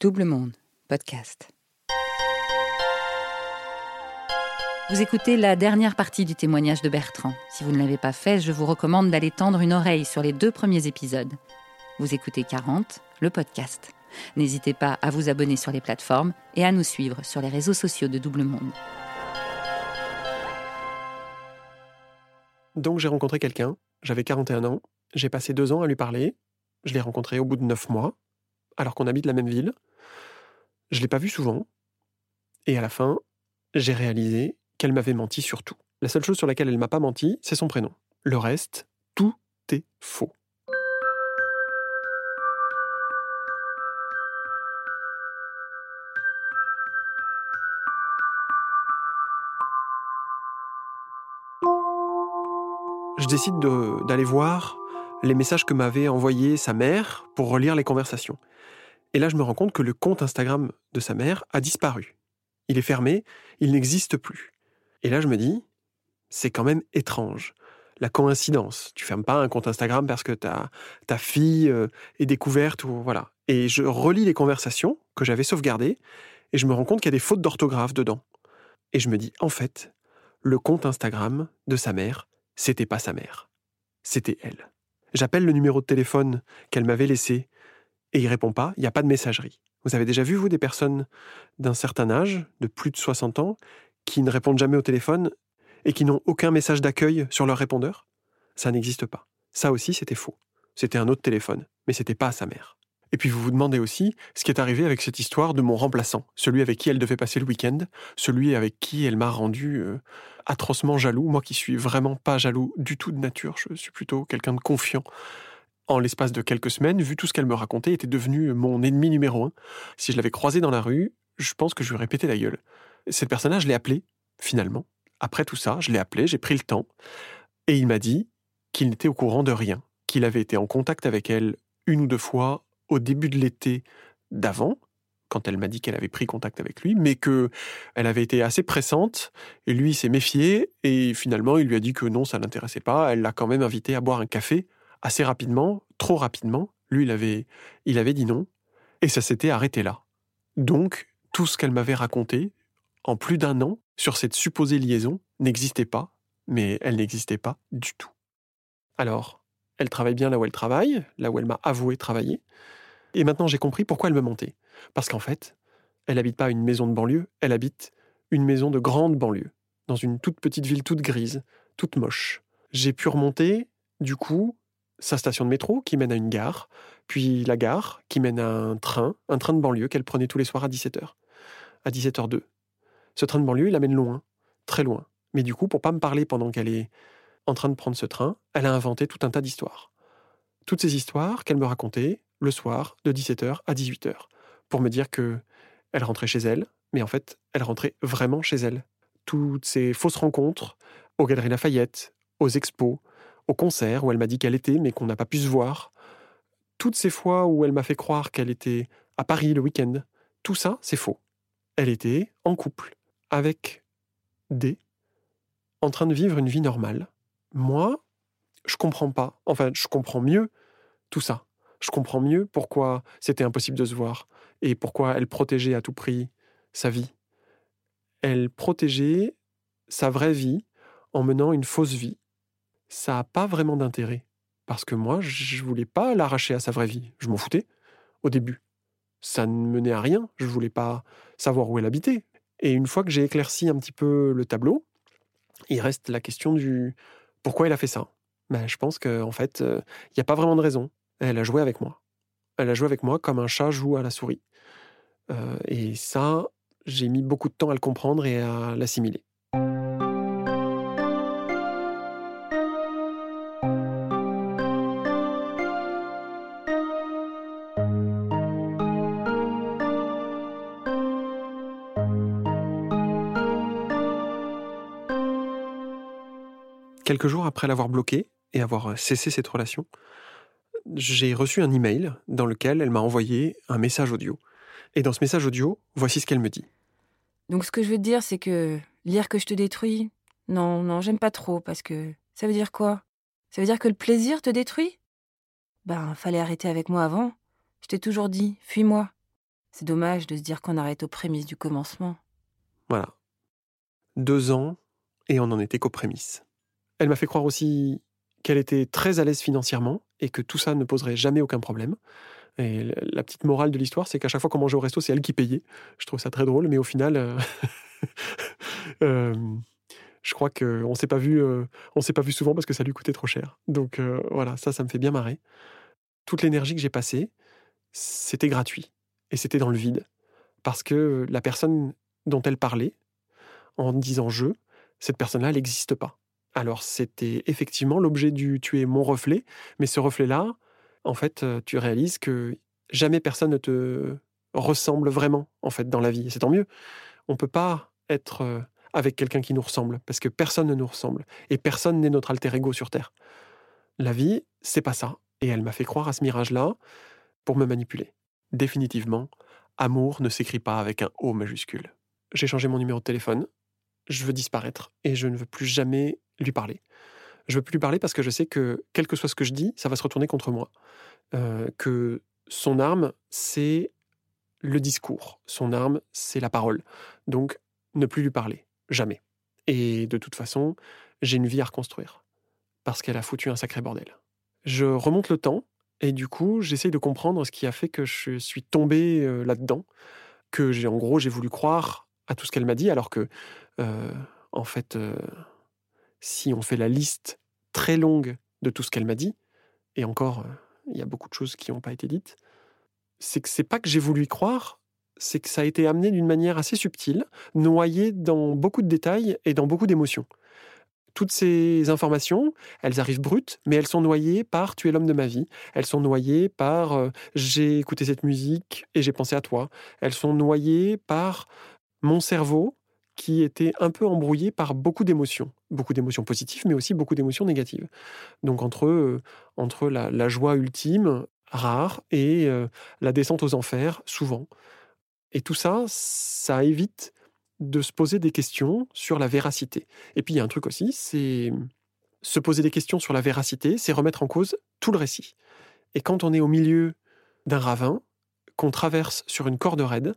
Double Monde, podcast. Vous écoutez la dernière partie du témoignage de Bertrand. Si vous ne l'avez pas fait, je vous recommande d'aller tendre une oreille sur les deux premiers épisodes. Vous écoutez 40, le podcast. N'hésitez pas à vous abonner sur les plateformes et à nous suivre sur les réseaux sociaux de Double Monde. Donc j'ai rencontré quelqu'un, j'avais 41 ans, j'ai passé deux ans à lui parler, je l'ai rencontré au bout de neuf mois, alors qu'on habite la même ville. Je l'ai pas vu souvent, et à la fin, j'ai réalisé qu'elle m'avait menti sur tout. La seule chose sur laquelle elle m'a pas menti, c'est son prénom. Le reste, tout est faux. Je décide de- d'aller voir les messages que m'avait envoyés sa mère pour relire les conversations. Et là, je me rends compte que le compte Instagram de sa mère a disparu. Il est fermé, il n'existe plus. Et là, je me dis, c'est quand même étrange. La coïncidence. Tu fermes pas un compte Instagram parce que ta, ta fille euh, est découverte ou voilà. Et je relis les conversations que j'avais sauvegardées et je me rends compte qu'il y a des fautes d'orthographe dedans. Et je me dis, en fait, le compte Instagram de sa mère, c'était pas sa mère. C'était elle. J'appelle le numéro de téléphone qu'elle m'avait laissé et il répond pas, il n'y a pas de messagerie. Vous avez déjà vu, vous, des personnes d'un certain âge, de plus de 60 ans, qui ne répondent jamais au téléphone et qui n'ont aucun message d'accueil sur leur répondeur? Ça n'existe pas. Ça aussi, c'était faux. C'était un autre téléphone, mais c'était pas sa mère. Et puis vous vous demandez aussi ce qui est arrivé avec cette histoire de mon remplaçant, celui avec qui elle devait passer le week-end, celui avec qui elle m'a rendu euh, atrocement jaloux, moi qui suis vraiment pas jaloux du tout de nature, je suis plutôt quelqu'un de confiant. En l'espace de quelques semaines, vu tout ce qu'elle me racontait, était devenu mon ennemi numéro un. Si je l'avais croisé dans la rue, je pense que je lui aurais pété la gueule. Cette personne-là, je l'ai appelé, finalement. Après tout ça, je l'ai appelé, j'ai pris le temps, et il m'a dit qu'il n'était au courant de rien, qu'il avait été en contact avec elle une ou deux fois au début de l'été d'avant, quand elle m'a dit qu'elle avait pris contact avec lui, mais que elle avait été assez pressante, et lui s'est méfié, et finalement il lui a dit que non, ça l'intéressait pas, elle l'a quand même invité à boire un café, assez rapidement, trop rapidement, lui il avait, il avait dit non, et ça s'était arrêté là. Donc, tout ce qu'elle m'avait raconté, en plus d'un an, sur cette supposée liaison, n'existait pas, mais elle n'existait pas du tout. Alors, elle travaille bien là où elle travaille, là où elle m'a avoué travailler, et maintenant j'ai compris pourquoi elle me mentait. Parce qu'en fait, elle n'habite pas une maison de banlieue, elle habite une maison de grande banlieue, dans une toute petite ville toute grise, toute moche. J'ai pu remonter, du coup, sa station de métro qui mène à une gare, puis la gare qui mène à un train, un train de banlieue qu'elle prenait tous les soirs à 17h, à 17h02. Ce train de banlieue, il l'amène loin, très loin. Mais du coup, pour pas me parler pendant qu'elle est en train de prendre ce train, elle a inventé tout un tas d'histoires. Toutes ces histoires qu'elle me racontait le soir de 17h à 18h pour me dire que elle rentrait chez elle, mais en fait, elle rentrait vraiment chez elle. Toutes ces fausses rencontres aux Galeries Lafayette, aux expos, aux concerts où elle m'a dit qu'elle était, mais qu'on n'a pas pu se voir. Toutes ces fois où elle m'a fait croire qu'elle était à Paris le week-end, tout ça, c'est faux. Elle était en couple avec D, en train de vivre une vie normale. Moi, je comprends pas. Enfin, je comprends mieux tout ça. Je comprends mieux pourquoi c'était impossible de se voir et pourquoi elle protégeait à tout prix sa vie. Elle protégeait sa vraie vie en menant une fausse vie. Ça n'a pas vraiment d'intérêt. Parce que moi, je voulais pas l'arracher à sa vraie vie. Je m'en foutais au début. Ça ne menait à rien. Je voulais pas savoir où elle habitait. Et une fois que j'ai éclairci un petit peu le tableau, il reste la question du pourquoi elle a fait ça? Ben, je pense qu'en en fait, il n'y a pas vraiment de raison. Elle a joué avec moi. Elle a joué avec moi comme un chat joue à la souris. Euh, et ça, j'ai mis beaucoup de temps à le comprendre et à l'assimiler. Quelques jours après l'avoir bloqué et avoir cessé cette relation, j'ai reçu un email dans lequel elle m'a envoyé un message audio. Et dans ce message audio, voici ce qu'elle me dit. Donc ce que je veux te dire, c'est que lire que je te détruis, non, non, j'aime pas trop, parce que ça veut dire quoi? Ça veut dire que le plaisir te détruit? Ben, fallait arrêter avec moi avant. Je t'ai toujours dit, fuis-moi. C'est dommage de se dire qu'on arrête aux prémices du commencement. Voilà. Deux ans, et on n'en était qu'aux prémices. Elle m'a fait croire aussi qu'elle était très à l'aise financièrement et que tout ça ne poserait jamais aucun problème. Et la petite morale de l'histoire, c'est qu'à chaque fois qu'on mangeait au resto, c'est elle qui payait. Je trouve ça très drôle, mais au final, euh, euh, je crois qu'on s'est pas euh, on s'est pas vu souvent parce que ça lui coûtait trop cher. Donc voilà, ça, ça me fait bien marrer. Toute l'énergie que j'ai passée, c'était gratuit et c'était dans le vide parce que la personne dont elle parlait, en disant je, cette personne-là, elle n'existe pas. Alors c'était effectivement l'objet du tu es mon reflet, mais ce reflet-là, en fait, euh, tu réalises que jamais personne ne te ressemble vraiment, en fait, dans la vie. C'est tant mieux. On ne peut pas être euh, avec quelqu'un qui nous ressemble, parce que personne ne nous ressemble. Et personne n'est notre alter ego sur Terre. La vie, c'est pas ça. Et elle m'a fait croire à ce mirage-là pour me manipuler. Définitivement, amour ne s'écrit pas avec un O majuscule. J'ai changé mon numéro de téléphone, je veux disparaître et je ne veux plus jamais lui parler. Je veux plus lui parler parce que je sais que, quel que soit ce que je dis, ça va se retourner contre moi. Euh, que son arme, c'est le discours. Son arme, c'est la parole. Donc, ne plus lui parler. Jamais. Et de toute façon, j'ai une vie à reconstruire. Parce qu'elle a foutu un sacré bordel. Je remonte le temps et du coup, j'essaye de comprendre ce qui a fait que je suis tombé euh, là-dedans. Que j'ai, en gros, j'ai voulu croire à tout ce qu'elle m'a dit alors que, euh, en fait, si on fait la liste très longue de tout ce qu'elle m'a dit, et encore, euh, il y a beaucoup de choses qui n'ont pas été dites, c'est que c'est pas que j'ai voulu y croire, c'est que ça a été amené d'une manière assez subtile, noyé dans beaucoup de détails et dans beaucoup d'émotions. Toutes ces informations, elles arrivent brutes, mais elles sont noyées par Tu es l'homme de ma vie. Elles sont noyées par euh, J'ai écouté cette musique et j'ai pensé à toi. Elles sont noyées par mon cerveau qui était un peu embrouillé par beaucoup d'émotions, beaucoup d'émotions positives, mais aussi beaucoup d'émotions négatives. Donc entre, euh, entre la, joie ultime, rare, et euh, la descente aux enfers, souvent. Et tout ça, ça évite de se poser des questions sur la véracité. Et puis il y a un truc aussi, c'est se poser des questions sur la véracité, c'est remettre en cause tout le récit. Et quand on est au milieu d'un ravin, qu'on traverse sur une corde raide,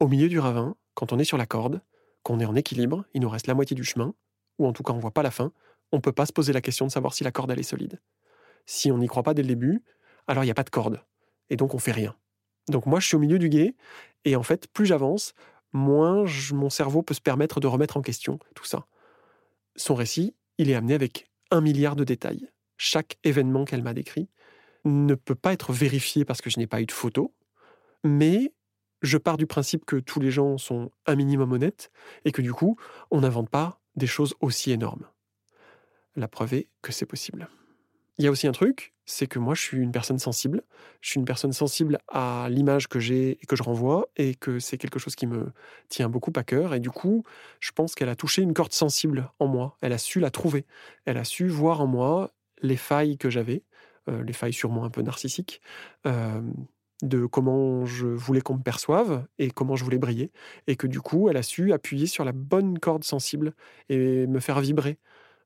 au milieu du ravin, quand on est sur la corde, qu'on est en équilibre, il nous reste la moitié du chemin, ou en tout cas on voit pas la fin, on ne peut pas se poser la question de savoir si la corde elle est solide. Si on n'y croit pas dès le début, alors il n'y a pas de corde. Et donc on fait rien. Donc moi je suis au milieu du guet, et en fait plus j'avance, moins mon cerveau peut se permettre de remettre en question tout ça. Son récit, il est amené avec un milliard de détails. Chaque événement qu'elle m'a décrit ne peut pas être vérifié parce que je n'ai pas eu de photo, mais je pars du principe que tous les gens sont un minimum honnêtes et que du coup, on n'invente pas des choses aussi énormes. La preuve est que c'est possible. Il y a aussi un truc, c'est que moi je suis une personne sensible. Je suis une personne sensible à l'image que j'ai et que je renvoie et que c'est quelque chose qui me tient beaucoup à cœur. Et du coup, je pense qu'elle a touché une corde sensible en moi. Elle a su la trouver. Elle a su voir en moi les failles que j'avais, euh, les failles sûrement un peu narcissiques, euh, de comment je voulais qu'on me perçoive et comment je voulais briller. Et que du coup, elle a su appuyer sur la bonne corde sensible et me faire vibrer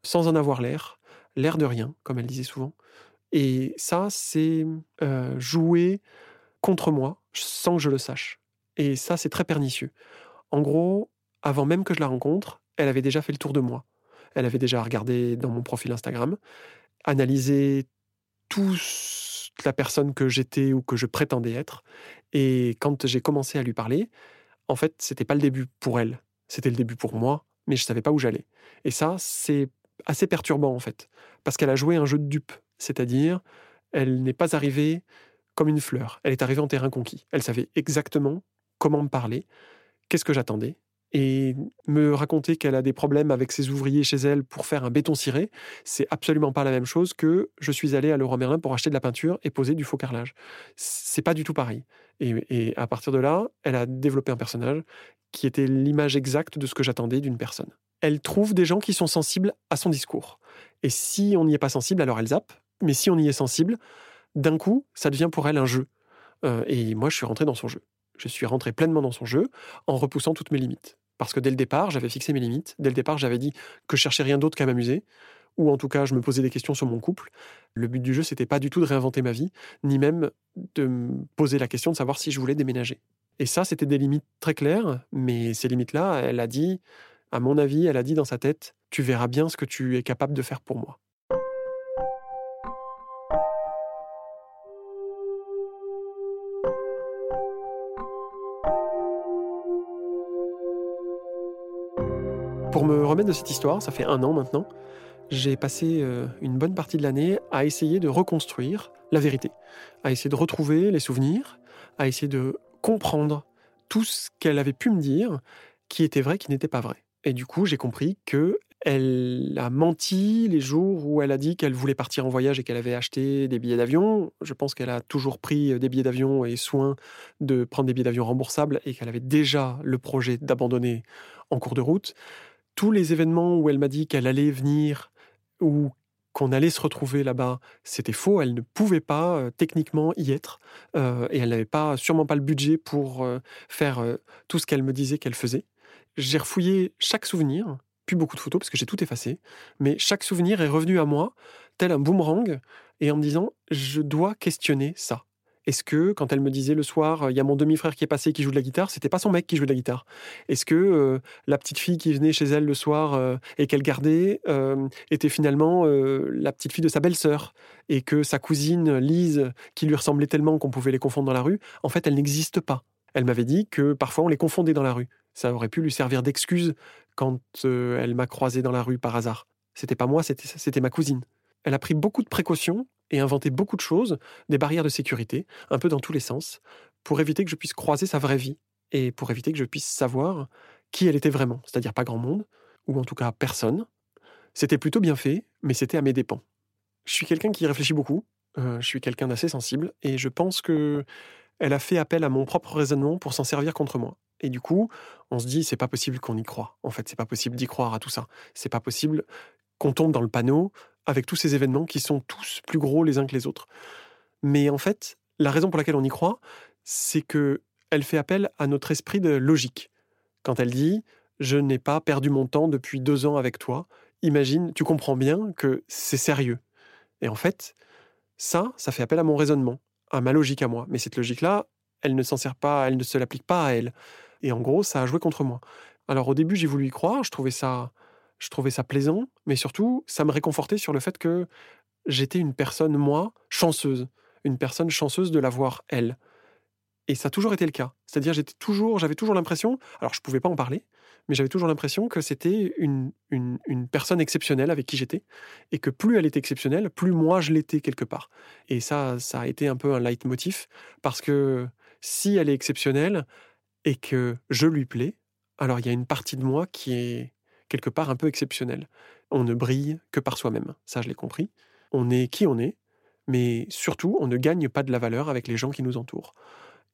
sans en avoir l'air, l'air de rien, comme elle disait souvent. Et ça, c'est euh, jouer contre moi sans que je le sache. Et ça, c'est très pernicieux. En gros, avant même que je la rencontre, elle avait déjà fait le tour de moi. Elle avait déjà regardé dans mon profil Instagram, analysé tous la personne que j'étais ou que je prétendais être. Et quand j'ai commencé à lui parler, en fait, c'était pas le début pour elle, c'était le début pour moi, mais je savais pas où j'allais. Et ça, c'est assez perturbant en fait, parce qu'elle a joué un jeu de dupe, c'est-à-dire, elle n'est pas arrivée comme une fleur, elle est arrivée en terrain conquis. Elle savait exactement comment me parler, qu'est-ce que j'attendais, et me raconter qu'elle a des problèmes avec ses ouvriers chez elle pour faire un béton ciré, c'est absolument pas la même chose que je suis allé à Leroy Merlin pour acheter de la peinture et poser du faux carrelage. C'est pas du tout pareil. Et, à partir de là, elle a développé un personnage qui était l'image exacte de ce que j'attendais d'une personne. Elle trouve des gens qui sont sensibles à son discours. Et si on n'y est pas sensible, alors elle zappe. Mais si on y est sensible, d'un coup, ça devient pour elle un jeu. Euh, et moi, je suis rentré dans son jeu je suis rentré pleinement dans son jeu en repoussant toutes mes limites. Parce que dès le départ, j'avais fixé mes limites. Dès le départ, j'avais dit que je cherchais rien d'autre qu'à m'amuser, ou en tout cas, je me posais des questions sur mon couple. Le but du jeu, c'était pas du tout de réinventer ma vie, ni même de me poser la question de savoir si je voulais déménager. Et ça, c'était des limites très claires, mais ces limites-là, elle a dit, à mon avis, elle a dit dans sa tête, tu verras bien ce que tu es capable de faire pour moi. De cette histoire, ça fait un an maintenant, j'ai passé euh, une bonne partie de l'année à essayer de reconstruire la vérité, à essayer de retrouver les souvenirs, à essayer de comprendre tout ce qu'elle avait pu me dire qui était vrai, qui n'était pas vrai. Et du coup, j'ai compris que elle a menti les jours où elle a dit qu'elle voulait partir en voyage et qu'elle avait acheté des billets d'avion. Je pense qu'elle a toujours pris euh, des billets d'avion et soin de prendre des billets d'avion remboursables et qu'elle avait déjà le projet d'abandonner en cours de route. Tous les événements où elle m'a dit qu'elle allait venir ou qu'on allait se retrouver là-bas, c'était faux. Elle ne pouvait pas euh, techniquement y être euh, et elle n'avait pas, sûrement pas le budget pour euh, faire tout ce qu'elle me disait qu'elle faisait. J'ai refouillé chaque souvenir, plus beaucoup de photos parce que j'ai tout effacé, mais chaque souvenir est revenu à moi tel un boomerang et en me disant je dois questionner ça. Est-ce que, quand elle me disait le soir, il y a mon demi-frère qui est passé qui joue de la guitare, c'était pas son mec qui jouait de la guitare Est-ce que euh, la petite fille qui venait chez elle le soir euh, et qu'elle gardait euh, était finalement la petite fille de sa belle-sœur? Et que sa cousine Lise, qui lui ressemblait tellement qu'on pouvait les confondre dans la rue, en fait, elle n'existe pas. Elle m'avait dit que parfois on les confondait dans la rue. Ça aurait pu lui servir d'excuse quand elle m'a croisé dans la rue par hasard. C'était pas moi, c'était ma cousine. Elle a pris beaucoup de précautions et inventé beaucoup de choses, des barrières de sécurité, un peu dans tous les sens, pour éviter que je puisse croiser sa vraie vie et pour éviter que je puisse savoir qui elle était vraiment, c'est-à-dire pas grand monde, ou en tout cas personne. C'était plutôt bien fait, mais c'était à mes dépens. Je suis quelqu'un qui réfléchit beaucoup, euh, je suis quelqu'un d'assez sensible, et je pense que elle a fait appel à mon propre raisonnement pour s'en servir contre moi. Et du coup, on se dit, c'est pas possible qu'on y croit. En fait, c'est pas possible d'y croire à tout ça. C'est pas possible qu'on tombe dans le panneau avec tous ces événements qui sont tous plus gros les uns que les autres. Mais en fait, la raison pour laquelle on y croit, c'est que elle fait appel à notre esprit de logique. Quand elle dit je n'ai pas perdu mon temps depuis deux ans avec toi, imagine, tu comprends bien que c'est sérieux. Et en fait, ça, ça fait appel à mon raisonnement, à ma logique à moi. Mais cette logique-là, elle ne s'en sert pas, elle ne se l'applique pas à elle. Et en gros, ça a joué contre moi. Alors au début, j'ai voulu y croire, je trouvais ça je trouvais ça plaisant, mais surtout, ça me réconfortait sur le fait que j'étais une personne, moi, chanceuse. Une personne chanceuse de l'avoir, elle. Et ça a toujours été le cas. C'est-à-dire, j'étais toujours, j'avais toujours l'impression, alors je ne pouvais pas en parler, mais j'avais toujours l'impression que c'était une, une, une, personne exceptionnelle avec qui j'étais, et que plus elle était exceptionnelle, plus moi je l'étais quelque part. Et ça, ça a été un peu un leitmotiv, parce que si elle est exceptionnelle et que je lui plais, alors il y a une partie de moi qui est quelque part un peu exceptionnel. On ne brille que par soi-même, ça je l'ai compris. On est qui on est, mais surtout on ne gagne pas de la valeur avec les gens qui nous entourent.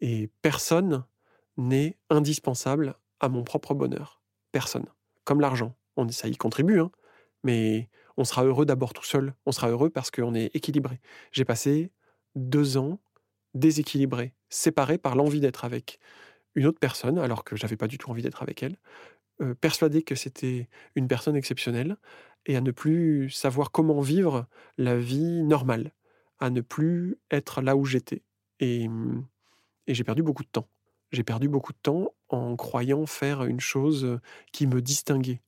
Et personne n'est indispensable à mon propre bonheur. Personne. Comme l'argent. Ça y contribue, hein, mais on sera heureux d'abord tout seul. On sera heureux parce qu'on est équilibré. J'ai passé deux ans déséquilibré, séparé par l'envie d'être avec une autre personne, alors que j'avais pas du tout envie d'être avec elle, euh, persuadé que c'était une personne exceptionnelle et à ne plus savoir comment vivre la vie normale, à ne plus être là où j'étais. Et, mmh, et j'ai perdu beaucoup de temps. J'ai perdu beaucoup de temps en croyant faire une chose qui me distinguait.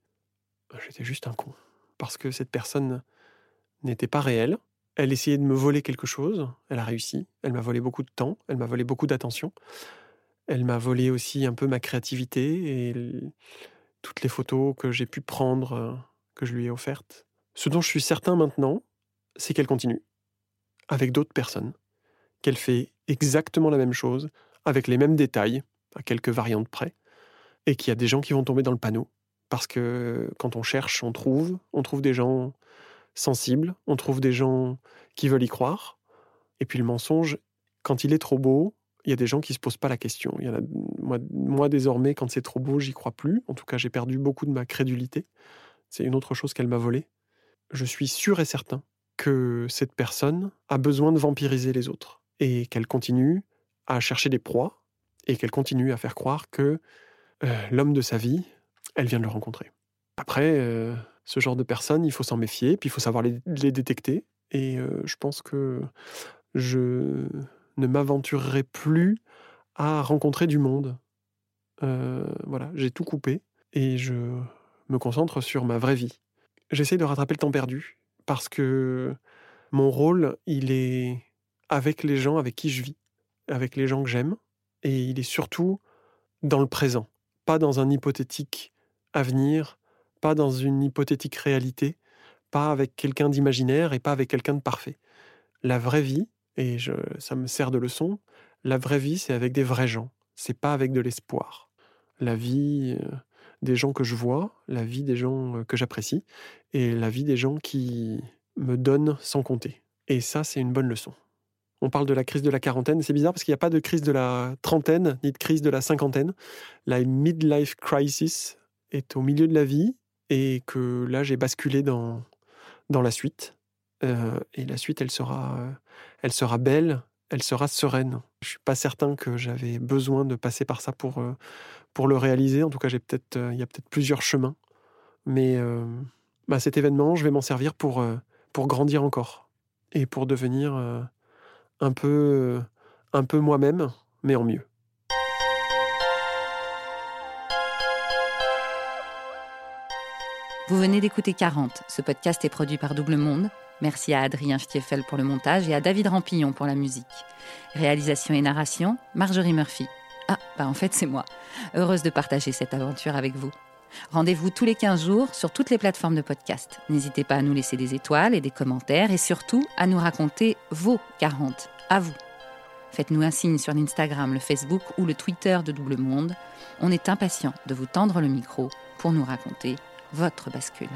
J'étais juste un con. Parce que cette personne n'était pas réelle. Elle essayait de me voler quelque chose. Elle a réussi. Elle m'a volé beaucoup de temps. Elle m'a volé beaucoup d'attention. Elle m'a volé aussi un peu ma créativité et toutes les photos que j'ai pu prendre, euh, que je lui ai offertes. Ce dont je suis certain maintenant, c'est qu'elle continue, avec d'autres personnes, qu'elle fait exactement la même chose, avec les mêmes détails, à quelques variantes près, et qu'il y a des gens qui vont tomber dans le panneau. Parce que quand on cherche, on trouve, on trouve des gens sensibles, on trouve des gens qui veulent y croire, et puis le mensonge, quand il est trop beau, il y a des gens qui ne se posent pas la question. Moi, moi, désormais, quand c'est trop beau, j'y crois plus. En tout cas, j'ai perdu beaucoup de ma crédulité. C'est une autre chose qu'elle m'a volée. Je suis sûr et certain que cette personne a besoin de vampiriser les autres et qu'elle continue à chercher des proies et qu'elle continue à faire croire que euh, l'homme de sa vie, elle vient de le rencontrer. Après, euh, ce genre de personnes, il faut s'en méfier, puis il faut savoir les, détecter. Et euh, je pense que je ne m'aventurerai plus à rencontrer du monde. Euh, voilà, j'ai tout coupé et je me concentre sur ma vraie vie. J'essaie de rattraper le temps perdu parce que mon rôle, il est avec les gens avec qui je vis, avec les gens que j'aime, et il est surtout dans le présent, pas dans un hypothétique avenir, pas dans une hypothétique réalité, pas avec quelqu'un d'imaginaire et pas avec quelqu'un de parfait. La vraie vie, et je, ça me sert de leçon, la vraie vie, c'est avec des vrais gens, c'est pas avec de l'espoir. La vie euh, des gens que je vois, la vie des gens euh, que j'apprécie, et la vie des gens qui me donnent sans compter. Et ça, c'est une bonne leçon. On parle de la crise de la quarantaine. C'est bizarre parce qu'il n'y a pas de crise de la trentaine ni de crise de la cinquantaine. La midlife crisis est au milieu de la vie et que là, j'ai basculé dans, dans la suite. Euh, et la suite, elle sera, elle sera belle, elle sera sereine. Je suis pas certain que j'avais besoin de passer par ça pour, euh, pour le réaliser. En tout cas, j'ai peut-être, euh, il y a peut-être plusieurs chemins. Mais bah, cet événement, je vais m'en servir pour, pour grandir encore et pour devenir un peu, un peu moi-même, mais en mieux. Vous venez d'écouter 40. Ce podcast est produit par Double Monde. Merci à Adrien Stiefel pour le montage et à David Rampillon pour la musique. Réalisation et narration, Marjorie Murphy. Ah, bah en fait c'est moi. Heureuse de partager cette aventure avec vous. Rendez-vous tous les 15 jours sur toutes les plateformes de podcast. N'hésitez pas à nous laisser des étoiles et des commentaires et surtout à nous raconter vos 40, à vous. Faites-nous un signe sur l'Instagram, le Facebook ou le Twitter de Double Monde. On est impatient de vous tendre le micro pour nous raconter votre bascule.